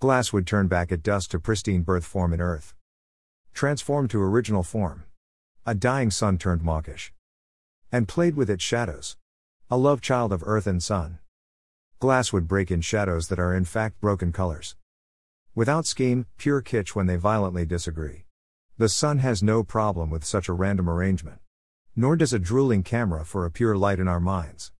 Glass would turn back at dusk to pristine birth form in earth. Transformed to original form. A dying sun turned mawkish. And played with its shadows. A love child of earth and sun. Glass would break in shadows that are in fact broken colors. Without scheme, pure kitsch when they violently disagree. The sun has no problem with such a random arrangement. Nor does a drooling camera for a pure light in our minds.